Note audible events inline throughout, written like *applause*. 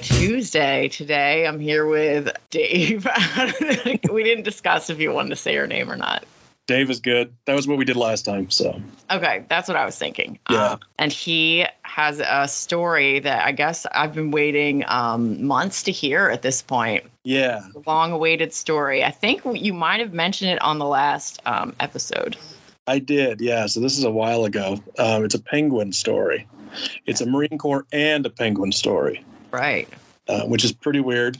Tuesday today. I'm here with Dave. *laughs* we didn't discuss if you wanted to say your name or not. Dave is good. That was what we did last time. So Okay, that's what I was thinking. Yeah. Um, and he has a story that I guess I've been waiting um, months to hear at this point. yeah, Long awaited story. I think you might have mentioned it on the last um, episode. I did. Yeah. So this is a while ago. Um, it's a penguin story. It's a Marine Corps and a penguin story, Right. uh, which is pretty weird.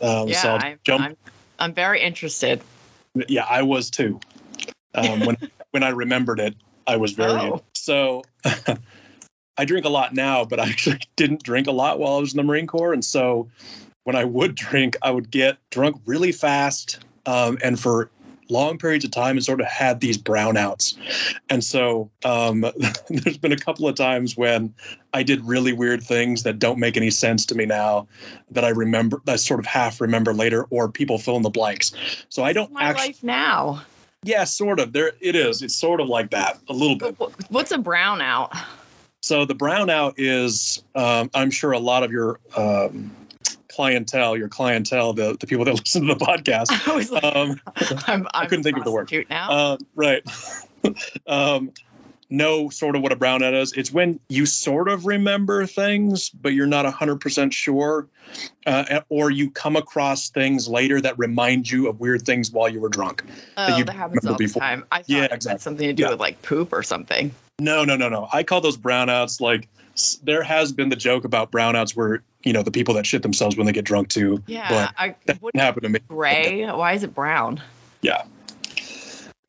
Um, Yeah, so I'll I, jump. I'm, I'm very interested. Yeah, I was too. Um, when *laughs* when I remembered it, I was very Oh. so. *laughs* I drink a lot now, but I actually *laughs* didn't drink a lot while I was in the Marine Corps, and so when I would drink, I would get drunk really fast, um, and for long periods of time, and sort of had these brownouts. And so um, *laughs* there's been a couple of times when I did really weird things that don't make any sense to me now, that I remember, that I sort of half remember later, or people fill in the blanks. So I don't My actually. life now. Yeah, sort of. There it is. It's sort of like that a little bit. What's a brownout? So the brownout is, um, I'm sure a lot of your um, clientele, your clientele, the the people that *laughs* listen to the podcast, *laughs* I was like, um, *laughs* I'm, I'm couldn't think of the word. now. uh, right, um, know sort of what a brownout is. It's when you sort of remember things, but you're not 100% sure, uh, or you come across things later that remind you of weird things while you were drunk. oh, you that happens all the time. I thought Yeah, it had exactly. something to do Yeah. with like poop or something. No, no, no, no. I call those brownouts like there has been the joke about brownouts where you know the people that shit themselves when they get drunk too. Yeah, but I that what didn't happen to me. gray. Why is it brown? Yeah,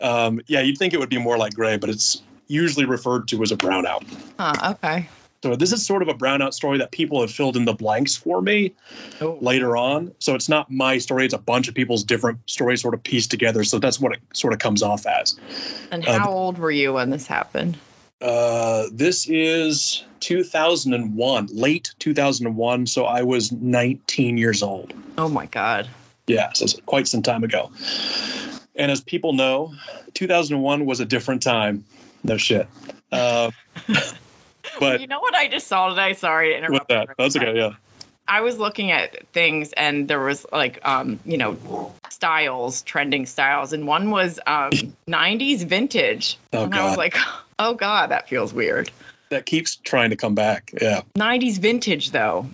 um, yeah, you'd think it would be more like gray, but it's usually referred to as a brownout. Huh, okay. So this is sort of a brownout story that people have filled in the blanks for me Oh, later on. So it's not my story; it's a bunch of people's different stories sort of pieced together. So that's what it sort of comes off as. and um, how old were you when this happened? Uh, this is 2001, late 2001. So I was 19 years old. Oh my god. Yeah, so it's quite some time ago. And as people know, 2001 was a different time. No shit. Uh, *laughs* but you know what I just saw today? Sorry to with interrupt. that, that's okay. Yeah. I was looking at things and there was like um, you know, styles, trending styles, and one was um 90s vintage. Oh and I was like, *laughs* oh god, that feels weird. that keeps trying to come back. Yeah. 90s vintage though.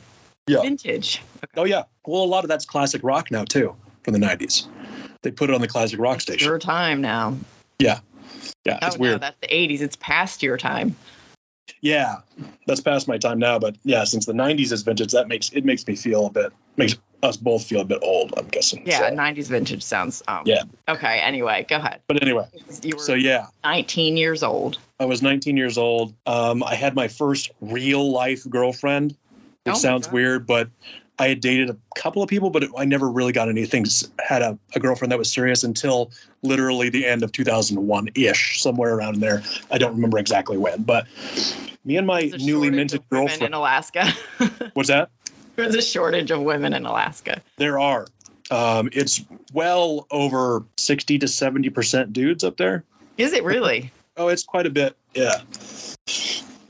Yeah. Vintage. Oh yeah. Well, a lot of that's classic rock now too, from the 90s. They put it on the classic rock It's station. your time now. Yeah, Oh it's no, weird. that's the 80s. It's past your time. Yeah, that's past my time now. But yeah, since the 90s is vintage, that makes it makes me feel a bit makes us both feel a bit old. I'm guessing. Yeah, So- 90s vintage sounds. Um, Yeah. Okay. Anyway, go ahead. But anyway, You were so yeah, 19 years old. I was 19 years old. Um, I had my first real life girlfriend, which Oh sounds weird, but I had dated a couple of people, but I never really got anything. Had a, a girlfriend that was serious until literally the end of 2001 ish, somewhere around there. I don't remember exactly when, but me and my newly minted girlfriend. in Alaska. *laughs* What's that? There's a shortage of women in Alaska. There are. Um, it's well over 60 to 70% dudes up there. Is it really? Oh, it's quite a bit. Yeah.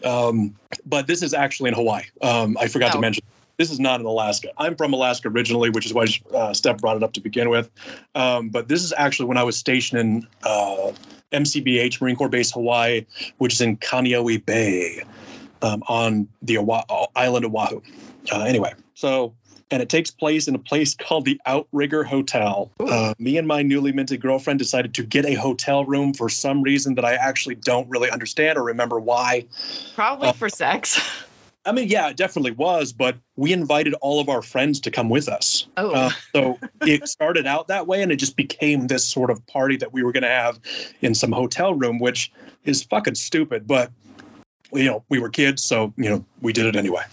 Um, but this is actually in Hawaii. Um, I forgot to Oh. mention. This is not in Alaska. I'm from Alaska originally, which is why uh, Steph brought it up to begin with. Um, but this is actually when I was stationed in uh, MCBH, Marine Corps Base Hawaii, which is in Kaneohe Bay um, on the Oahu, island of Oahu. Uh, anyway, so and it takes place in a place called the Outrigger Hotel. Uh, me and my newly minted girlfriend decided to get a hotel room for some reason that I actually don't really understand or remember why. Probably Oh. for sex. *laughs* I mean, yeah, it definitely was, but we invited all of our friends to come with us. Oh, Uh, so it started out that way, and it just became this sort of party that we were going to have in some hotel room, which is fucking stupid. But you know, we were kids, so you know, we did it anyway.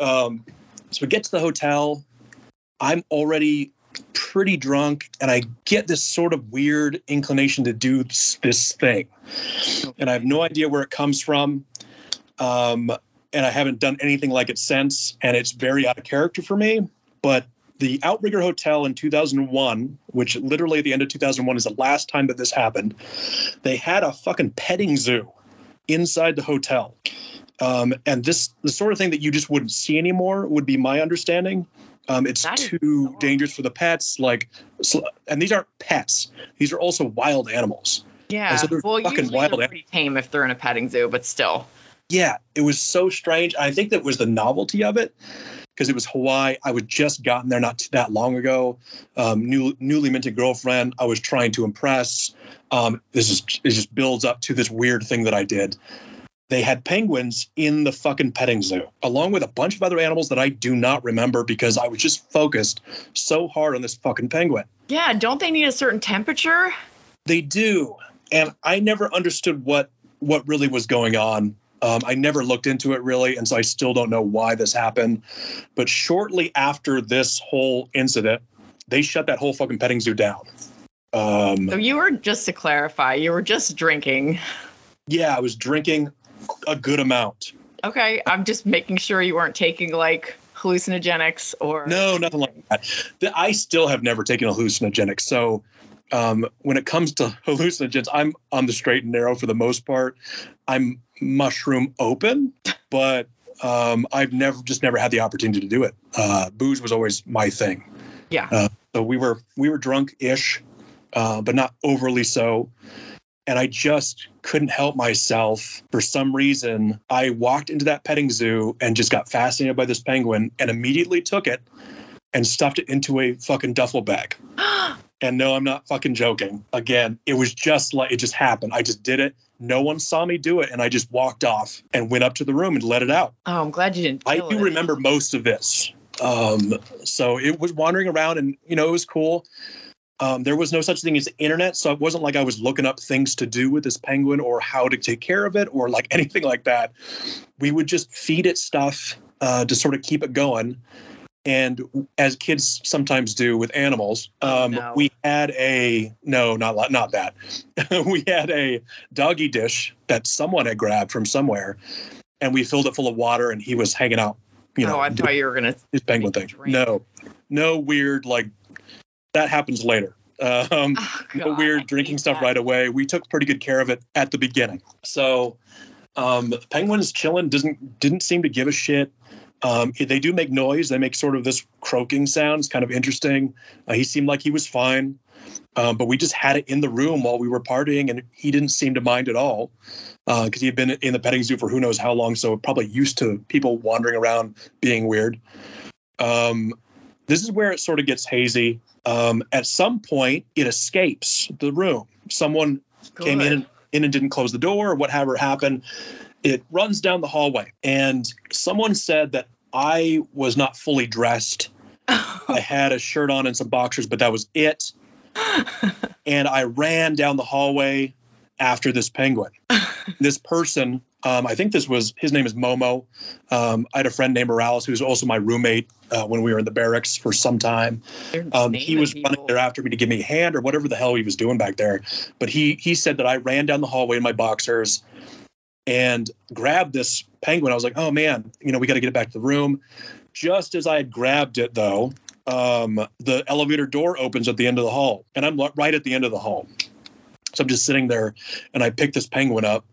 Um, so we get to the hotel. I'm already pretty drunk, and I get this sort of weird inclination to do this, this thing, and I have no idea where it comes from. Um, and I haven't done anything like it since, and it's very out of character for me. But the Outrigger Hotel in 2001, which literally at the end of 2001 is the last time that this happened, they had a fucking petting zoo inside the hotel. Um, and this the sort of thing that you just wouldn't see anymore would be my understanding. Um, it's That too dangerous for the pets. Like, and these aren't pets; these are also wild animals. Yeah. so they're well, fucking usually wild they're pretty tame if they're in a petting zoo, but still. Yeah, it was so strange. I think that was the novelty of it because it was Hawaii. I was just gotten there not that long ago. Um, new, newly minted girlfriend. I was trying to impress. Um, this is it just builds up to this weird thing that I did. They had penguins in the fucking petting zoo, along with a bunch of other animals that I do not remember because I was just focused so hard on this fucking penguin. Yeah. Don't they need a certain temperature? They do, and I never understood what what really was going on. Um, I never looked into it really, and so I still don't know why this happened. But shortly after this whole incident, they shut that whole fucking petting zoo down. Um, So you were just to clarify, you were just drinking. yeah, I was drinking a good amount. Okay. I'm just making sure you weren't taking like hallucinogenics or. No, nothing like that. I still have never taken a hallucinogenic. So um, when it comes to *laughs* hallucinogens, I'm on the straight and narrow for the most part. I'm mushroom open, but um, I've never just never had the opportunity to do it. Uh, booze was always my thing. Yeah. Uh, so we were we were drunk ish, uh, but not overly so. And I just couldn't help myself. For some reason, I walked into that petting zoo and just got fascinated by this penguin and immediately took it and stuffed it into a fucking duffel bag. *gasps* *gasps* And no, I'm not fucking joking. Again, it was just like it just happened. I just did it. No one saw me do it, and I just walked off and went up to the room and let it out. Oh, I'm glad you didn't. I do it. remember most of this. Um, so it was wandering around, and you know, it was cool. Um, there was no such thing as the internet, so it wasn't like I was looking up things to do with this penguin or how to take care of it or like *laughs* anything like that. We would just feed it stuff uh, to sort of keep it going. And as kids sometimes do with animals, um, no. we had a no, not not that. *laughs* we had a doggy dish that someone had grabbed from somewhere, and we filled it full of water, and he was hanging out. You know, oh, I thought you were gonna. his penguin thing. drink. No, no weird like that happens later. *laughs* Um, Oh, no God, I weird drinking stuff that. right away. We took pretty good care of it at the beginning. So um, penguins chilling doesn't didn't seem to give a shit. Um, they do make noise. They make sort of this croaking sound. It's kind of interesting. Uh, he seemed like he was fine, um, but we just had it in the room while we were partying, and he didn't seem to mind at all because he had been in the petting zoo for who knows how long. So probably used to people wandering around being weird. Um, this is where it sort of gets hazy. Um, at some point, it escapes the room. Someone came in and, in and didn't close the door, or whatever happened. It runs down the hallway, and someone said that I was not fully dressed. I *laughs* had a shirt on and some boxers, but that was it. and I ran down the hallway after this penguin. this person, um, I think this was his name is Momo. Um, I had a friend named Morales who was also my roommate uh, when we were in the barracks for some time. Um, he was running there after me to give me a hand or whatever the hell he was doing back there. But he he said that I ran down the hallway in my boxers and grabbed this penguin. I was like, oh man, you know, we got to get it back to the room. Just as I had grabbed it, though, um, the elevator door opens at the end of the hall, and I'm right at the end of the hall. So I'm just sitting there, and I pick this penguin up,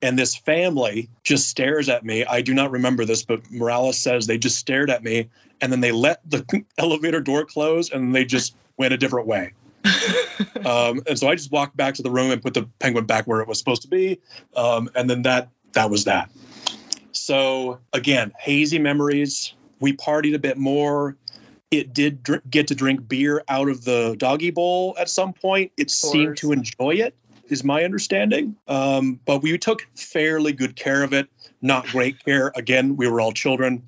and this family just stares at me. I do not remember this, but Morales says they just stared at me, and then they let the *laughs* elevator door close, and they just went a different way. *laughs* Um, and so I just walked back to the room and put the penguin back where it was supposed to be, um, and then that that was that. So again, hazy memories. We partied a bit more. It did dr- get to drink beer out of the doggy bowl at some point. It seemed to enjoy it, is my understanding. Um, but we took fairly good care of it. Not great care. Again, we were all children,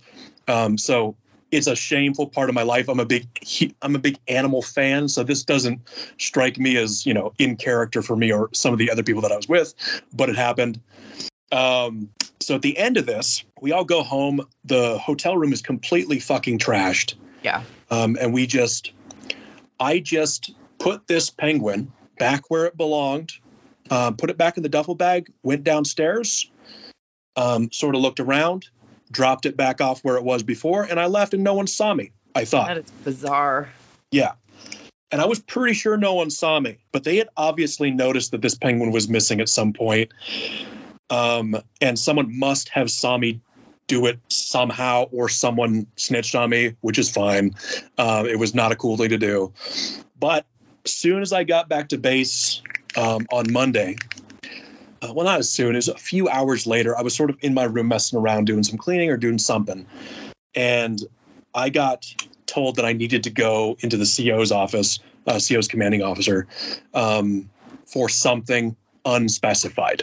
um, so it's a shameful part of my life. I'm a big I'm a big animal fan, so this doesn't strike me as you know in character for me or some of the other people that I was with, but it happened. Um, so at the end of this, we all go home. The hotel room is completely fucking trashed. Yeah. Um, and we just, I just put this penguin back where it belonged, uh, put it back in the duffel bag, went downstairs, um, sort of looked around, dropped it back off where it was before, and I left and no one saw me. I thought. That is bizarre. Yeah. And I was pretty sure no one saw me, but they had obviously noticed that this penguin was missing at some point. Um, and someone must have saw me do it somehow, or someone snitched on me, which is fine. Um, it was not a cool thing to do. But as soon as I got back to base um, on Monday, uh, well, not as soon as a few hours later, I was sort of in my room messing around doing some cleaning or doing something. And I got told that I needed to go into the CO's office, uh, CO's commanding officer, um, for something unspecified.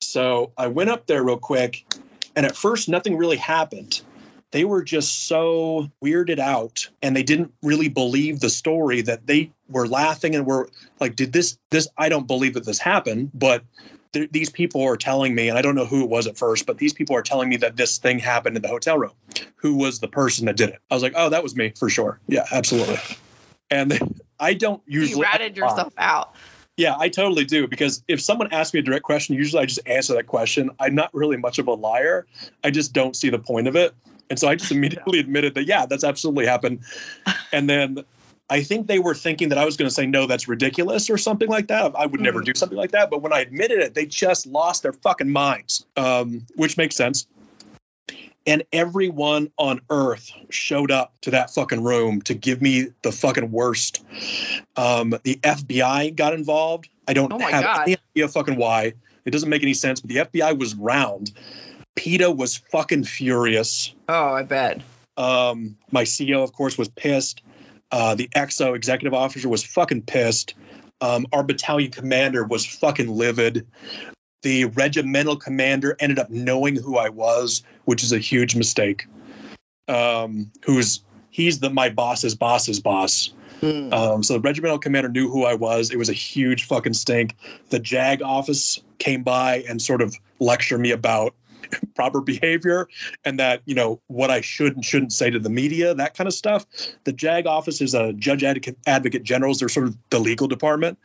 So I went up there real quick, and at first, nothing really happened. They were just so weirded out, and they didn't really believe the story that they were laughing and were like, "Did this? This? I don't believe that this happened." But th- these people are telling me, and I don't know who it was at first, but these people are telling me that this thing happened in the hotel room. Who was the person that did it? I was like, "Oh, that was me for sure. Yeah, absolutely." And *laughs* I don't usually You ratted yourself out. yeah, I totally do because if someone asks me a direct question, usually I just answer that question. I'm not really much of a liar. I just don't see the point of it. And so I just *laughs* immediately admitted that, yeah, that's absolutely happened. And then I think they were thinking that I was going to say, no, that's ridiculous or something like that. I would never Mhm. do something like that. But when I admitted it, they just lost their fucking minds, um, which makes sense. And everyone on earth showed up to that fucking room to give me the fucking worst. Um, the FBI got involved. I don't Oh have God. any idea fucking why. It doesn't make any sense. But the FBI was round. PETA was fucking furious. Oh, I bet. Um, my CEO, of course, was pissed. Uh, the XO executive officer was fucking pissed. Um, our battalion commander was fucking livid. The regimental commander ended up knowing who I was, which is a huge mistake. Um, who's he's the my boss's boss's boss. Hmm. Um, so the regimental commander knew who I was. It was a huge fucking stink. The JAG office came by and sort of lectured me about *laughs* proper behavior and that, you know, what I should and shouldn't say to the media, that kind of stuff. The JAG office is a judge advocate, advocate generals. They're sort of the legal department.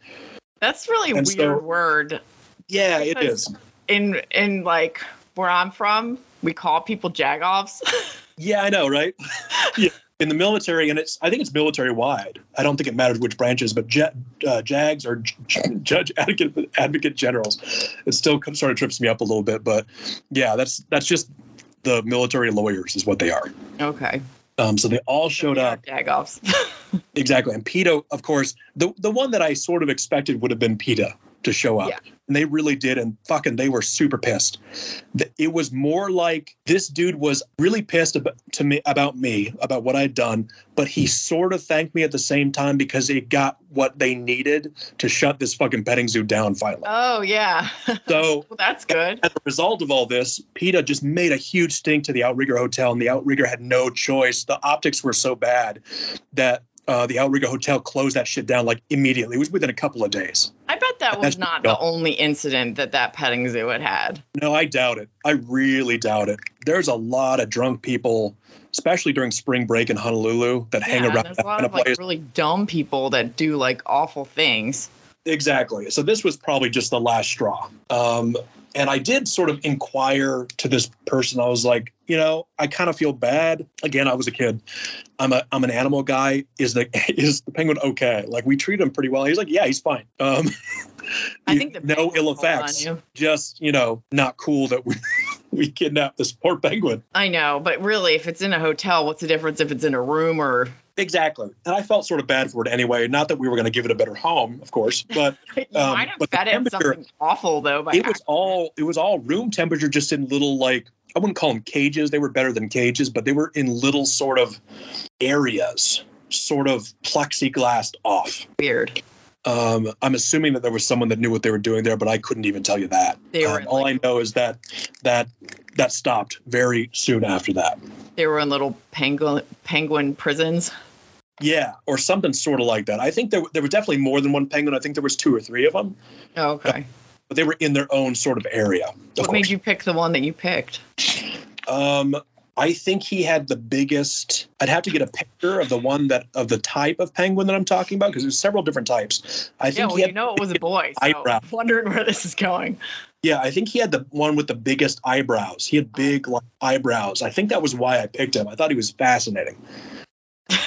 That's really And weird so- word. Yeah, it is In in like where I'm from, we call people jagoffs. *laughs* Yeah, I know, right? *laughs* yeah. In the military, and it's I think it's military wide. I don't think it matters which branches, but uh, JAGs are j- *laughs* judge advocate advocate generals. It still sort of trips me up a little bit, but yeah, that's that's just the military lawyers is what they are. okay. Um, so they all showed up Jagoffs. *laughs* exactly, and PETA, of course, the the one that I sort of expected would have been PETA to show up, Yeah. and they really did, and fucking they were super pissed. It was more like this dude was really pissed about, to me about me about what I'd done, but he sort of thanked me at the same time because it got what they needed to shut this fucking petting zoo down finally. oh yeah. *laughs* So well, that's good. as a result of all this, PETA just made a huge stink to the Outrigger Hotel, and the Outrigger had no choice. The optics were so bad that uh, the Outrigger Hotel closed that shit down like immediately. It was within a couple of days. I bet that was not the only incident that that petting zoo had had. No, I doubt it. I really doubt it. There's a lot of drunk people, especially during spring break in Honolulu, that hang Yeah, and around there's a lot kind of of like place. really dumb people that do like awful things. Exactly. So this was probably just the last straw. Um, and I did sort of inquire to this person. I was like, you know, I kind of feel bad. Again, I was a kid. I'm a I'm an animal guy. Is the *laughs* is the penguin okay? Like we treat him pretty well. He's like, yeah, he's fine. Um, I think the no ill effects. you. Just you know, not cool that we *laughs* we kidnapped this poor penguin. I know, but really, if it's in a hotel, what's the difference if it's in a room or? Exactly. And I felt sort of bad for it anyway. Not that we were going to give it a better home, of course, *laughs* but You Um, might have but fed it something awful though. It was all it was all room temperature just in little like i wouldn't call them cages they were better than cages but they were in little sort of areas sort of plexiglassed off weird. Um, i'm assuming that there was someone that knew what they were doing there but i couldn't even tell you that They were Um, all like- i know is that that that stopped very soon after that They were in little penguin penguin prisons. yeah or something sort of like that i think there, there was definitely more than one penguin i think there was two or three of them Oh, okay. but they were in their own sort of area of what course. made you pick the one that you picked? Um, I think he had the biggest. I'd have to get a picture of the one that of the type of penguin that I'm talking about because there's several different types. I Yeah, think well, he had, you know it was a boy. So eyebrow. I'm wondering where this is going. yeah, I think he had the one with the biggest eyebrows. He had big like, eyebrows. I think that was why I picked him. I thought he was fascinating. *laughs*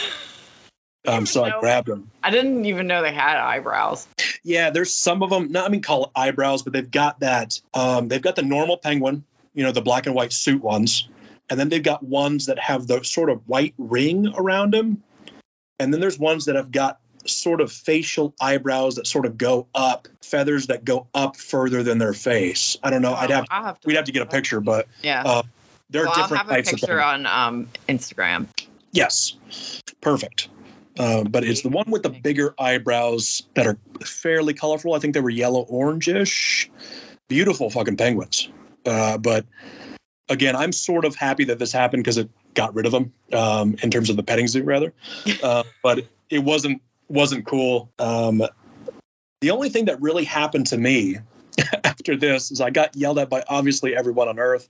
Um, so I grabbed him. I didn't even know they had eyebrows. Yeah, there's some of them. Not I mean call it eyebrows, but they've got that. Um, they've got the normal penguin, you know, the black and white suit ones, and then they've got ones that have the sort of white ring around them, and then there's ones that have got sort of facial eyebrows that sort of go up, feathers that go up further than their face. I don't know. I'd Oh, have I'll have to we'd have to get a picture, but Yeah. uh, there are well, I'll have a types picture on um, Instagram. Yes, perfect. Um, but it's the one with the bigger eyebrows that are fairly colorful. I think they were yellow orangish. Beautiful fucking penguins. Uh, but again, I'm sort of happy that this happened because it got rid of them um, in terms of the petting zoo, rather. *laughs* Uh, but it wasn't wasn't cool. Um, the only thing that really happened to me *laughs* after this is I got yelled at by obviously everyone on Earth,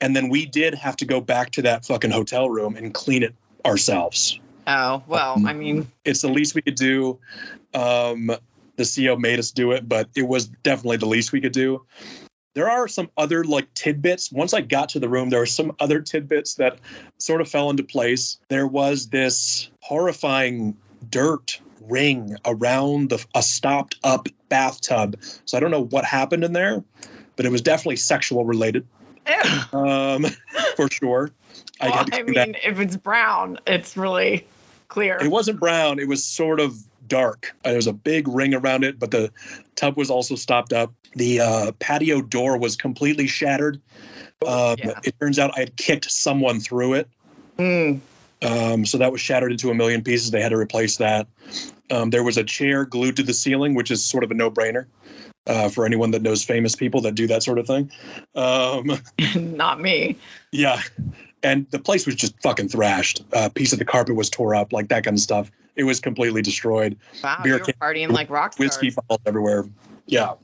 and then we did have to go back to that fucking hotel room and clean it ourselves. Oh well, Um, I mean, It's the least we could do. Um, the CEO made us do it, but it was definitely the least we could do. There are some other like tidbits. Once I got to the room, there were some other tidbits that sort of fell into place. There was this horrifying dirt ring around the, a stopped up bathtub. So I don't know what happened in there, but it was definitely sexual related um, *laughs* for sure. Well, to I clean that mean, if it's brown, it's really clear. It wasn't brown. It was sort of dark. Uh, There was a big ring around it, but the tub was also stopped up. The uh, patio door was completely shattered. Um, Yeah. It turns out I had kicked someone through it. Mm. Um, so that was shattered into a million pieces. They had to replace that. Um, there was a chair glued to the ceiling, which is sort of a no brainer uh, for anyone that knows famous people that do that sort of thing. Um, *laughs* Not me. yeah. And the place was just fucking thrashed. A uh, piece of the carpet was tore up, like that kind of stuff. It was completely destroyed. Wow, Beer you were partying like rock stars. whiskey bottles everywhere. Yeah.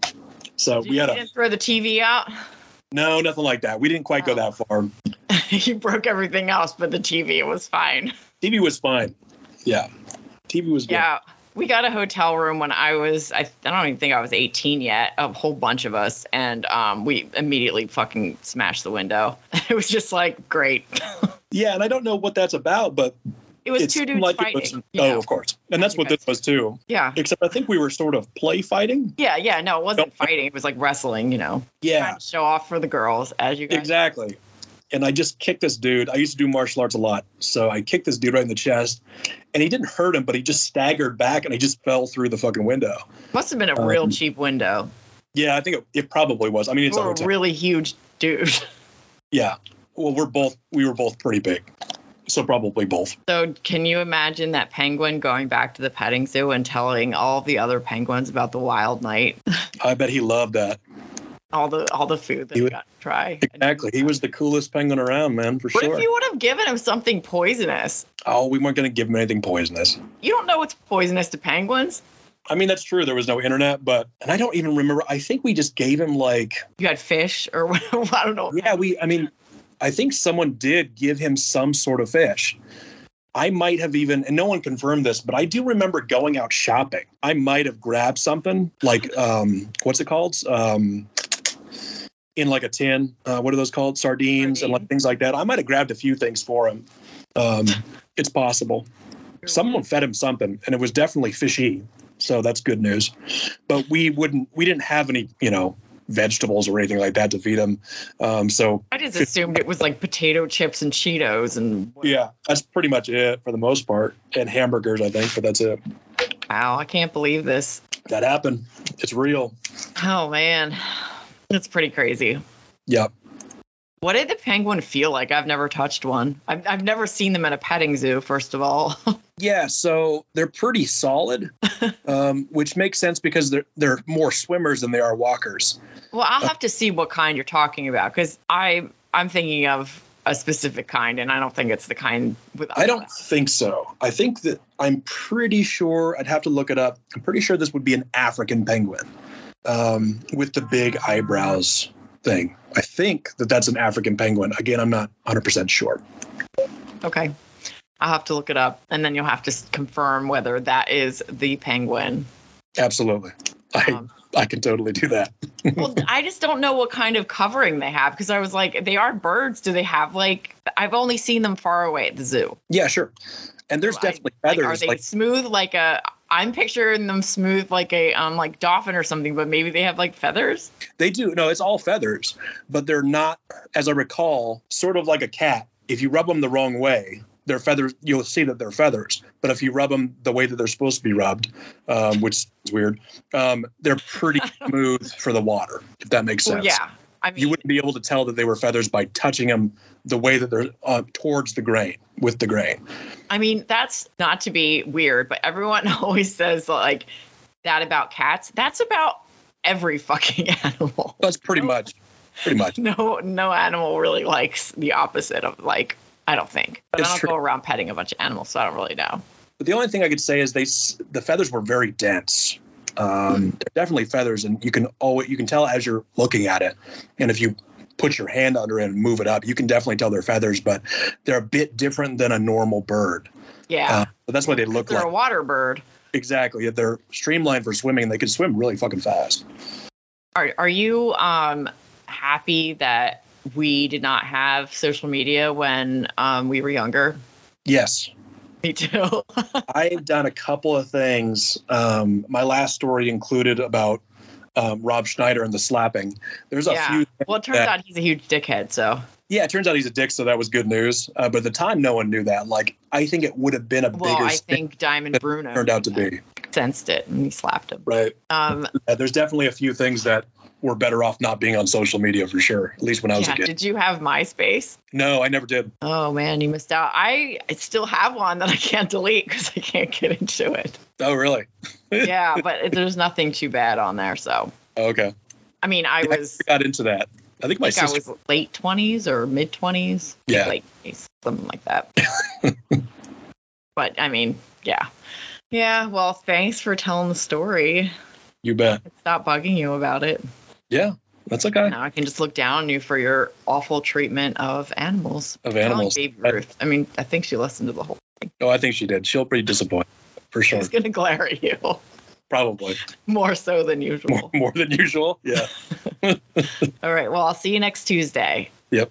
So Did we had a didn't throw the TV out? no, nothing like that. We didn't quite go that far. *laughs* you broke everything else, but the TV was fine. TV was fine. Yeah. TV was good. Yeah. We got a hotel room when I was, I, I don't even think I was 18 yet, a whole bunch of us. And um, we immediately fucking smashed the window. *laughs* It was just like, great. *laughs* Yeah, and I don't know what that's about, but It was two dudes like fighting. was. Oh, know? of course. And that's what this was too. Yeah. Except I think we were sort of play fighting. Yeah. Yeah. No, it wasn't fighting. It was like wrestling, you know, Yeah, to show off for the girls, as you guys. exactly. And I just kicked this dude. I used to do martial arts a lot. So I kicked this dude right in the chest and he didn't hurt him, but he just staggered back and he just fell through the fucking window. Must have been a real Um, cheap window. Yeah, I think it, it probably was. I mean, it's a a really huge dude. *laughs* Yeah. Well, we're both we were both pretty big, so probably both. So, can you imagine that penguin going back to the petting zoo and telling all the other penguins about the wild night, *laughs* I bet he loved that. all the all the food that He would- got to try? Exactly. He was the coolest penguin around, man, for What sure. What if you would have given him something poisonous? oh, we weren't going to give him anything poisonous. You don't know what's poisonous to penguins. I mean, that's true. There was no internet, but and I don't even remember. I think we just gave him like You had fish or what? *laughs* I don't know. yeah, we. I mean, I think someone did give him some sort of fish. I might have even, and no one confirmed this, but I do remember going out shopping. I might have grabbed something like, *laughs* um, what's it called? Um, in like a tin. Uh, what are those called? Sardines and like things like that. I might have grabbed a few things for him. Um, *laughs* it's possible. Someone fed him something, and it was definitely fishy. So that's good news. But we wouldn't. We didn't have any, you know, vegetables or anything like that to feed them. Um, so I just assumed it was like potato chips and Cheetos and yeah, that's pretty much it for the most part. And hamburgers, I think, but that's it. Wow, I can't believe this. That happened. It's real. Oh man, that's pretty crazy. Yep. What did the penguin feel like? I've never touched one. I've, I've never seen them at a petting zoo, first of all. *laughs* Yeah, so they're pretty solid, *laughs* um, which makes sense because they're they're more swimmers than they are walkers. well, I'll have to see what kind you're talking about because I I'm thinking of a specific kind, and I don't think it's the kind with. I don't think so. I think that I'm pretty sure I'd have to look it up. I'm pretty sure this would be an African penguin um, with the big eyebrows thing. I think that that's an African penguin. Again, I'm not 100% sure. Okay, I'll have to look it up, and then you'll have to confirm whether that is the penguin. Absolutely. I, Um, I can totally do that. *laughs* well, I just don't know what kind of covering they have because I was like, they are birds. Do they have like? I've only seen them far away at the zoo. Yeah, sure. And there's I- definitely Like, feathers. are they like smooth like a I'm picturing them smooth like a um like dolphin or something, but maybe they have like feathers. They do. No, it's all feathers, but they're not, as I recall, sort of like a cat. If you rub them the wrong way, their feathers, you'll see that they're feathers. But if you rub them the way that they're supposed to be rubbed, um, which is weird, um, they're pretty *laughs* smooth for the water, if that makes sense. Well, yeah. I mean, You wouldn't be able to tell that they were feathers by touching them the way that they're uh, towards the grain, with the grain. I mean, that's not to be weird, but everyone *laughs* always says like that about cats. That's about every fucking *laughs* animal. That's pretty much, pretty much. No, no animal really likes the opposite of like. I don't think, but It's I don't true. go around petting a bunch of animals, so I don't really know. But the only thing I could say is they the feathers were very dense. Um, they're definitely feathers, and you can always you can tell as you're looking at it. And if you put your hand under it and move it up, you can definitely tell they're feathers. But they're a bit different than a normal bird. Yeah, Uh, but that's what they look they're like a water bird. exactly. They're streamlined for swimming, and they can swim really fucking fast. Are are you um happy that we did not have social media when um we were younger? Yes, Me too. *laughs* I've done a couple of things. Um, my last story included about um, Rob Schneider and the slapping. There's a Yeah. few. well, it turns that- out he's a huge dickhead. So Yeah, it turns out he's a dick, so that was good news. Uh, but at the time, no one knew that. Like, I think it would have been a well, bigger I think Diamond Bruno turned out to be. Sensed it and he slapped him. Right. Um, Uh, there's definitely a few things that were better off not being on social media for sure. At least when I was yeah. a kid. Did you have MySpace? No, I never did. Oh man, you missed out. I I still have one that I can't delete because I can't get into it. Oh, really? Yeah, *laughs* but there's nothing too bad on there. So Oh, okay. I mean, I Yeah, was I got into that. I think my I think I sister. was late twenties or mid twenties. Yeah. late 20s, something like that. *laughs* but I mean, yeah, yeah. Well, thanks for telling the story. You bet. Stop bugging you about it. Yeah, that's okay. Now I can just look down on you for your awful treatment of animals. Of animals. Baby Ruth. I mean, I think she listened to the whole. thing. Oh, I think she did. She'll be disappointed for sure. She's gonna glare at you Probably *laughs* more so than usual. more, usual. more than usual. Yeah. *laughs* All right. Well, I'll see you next Tuesday. Yep.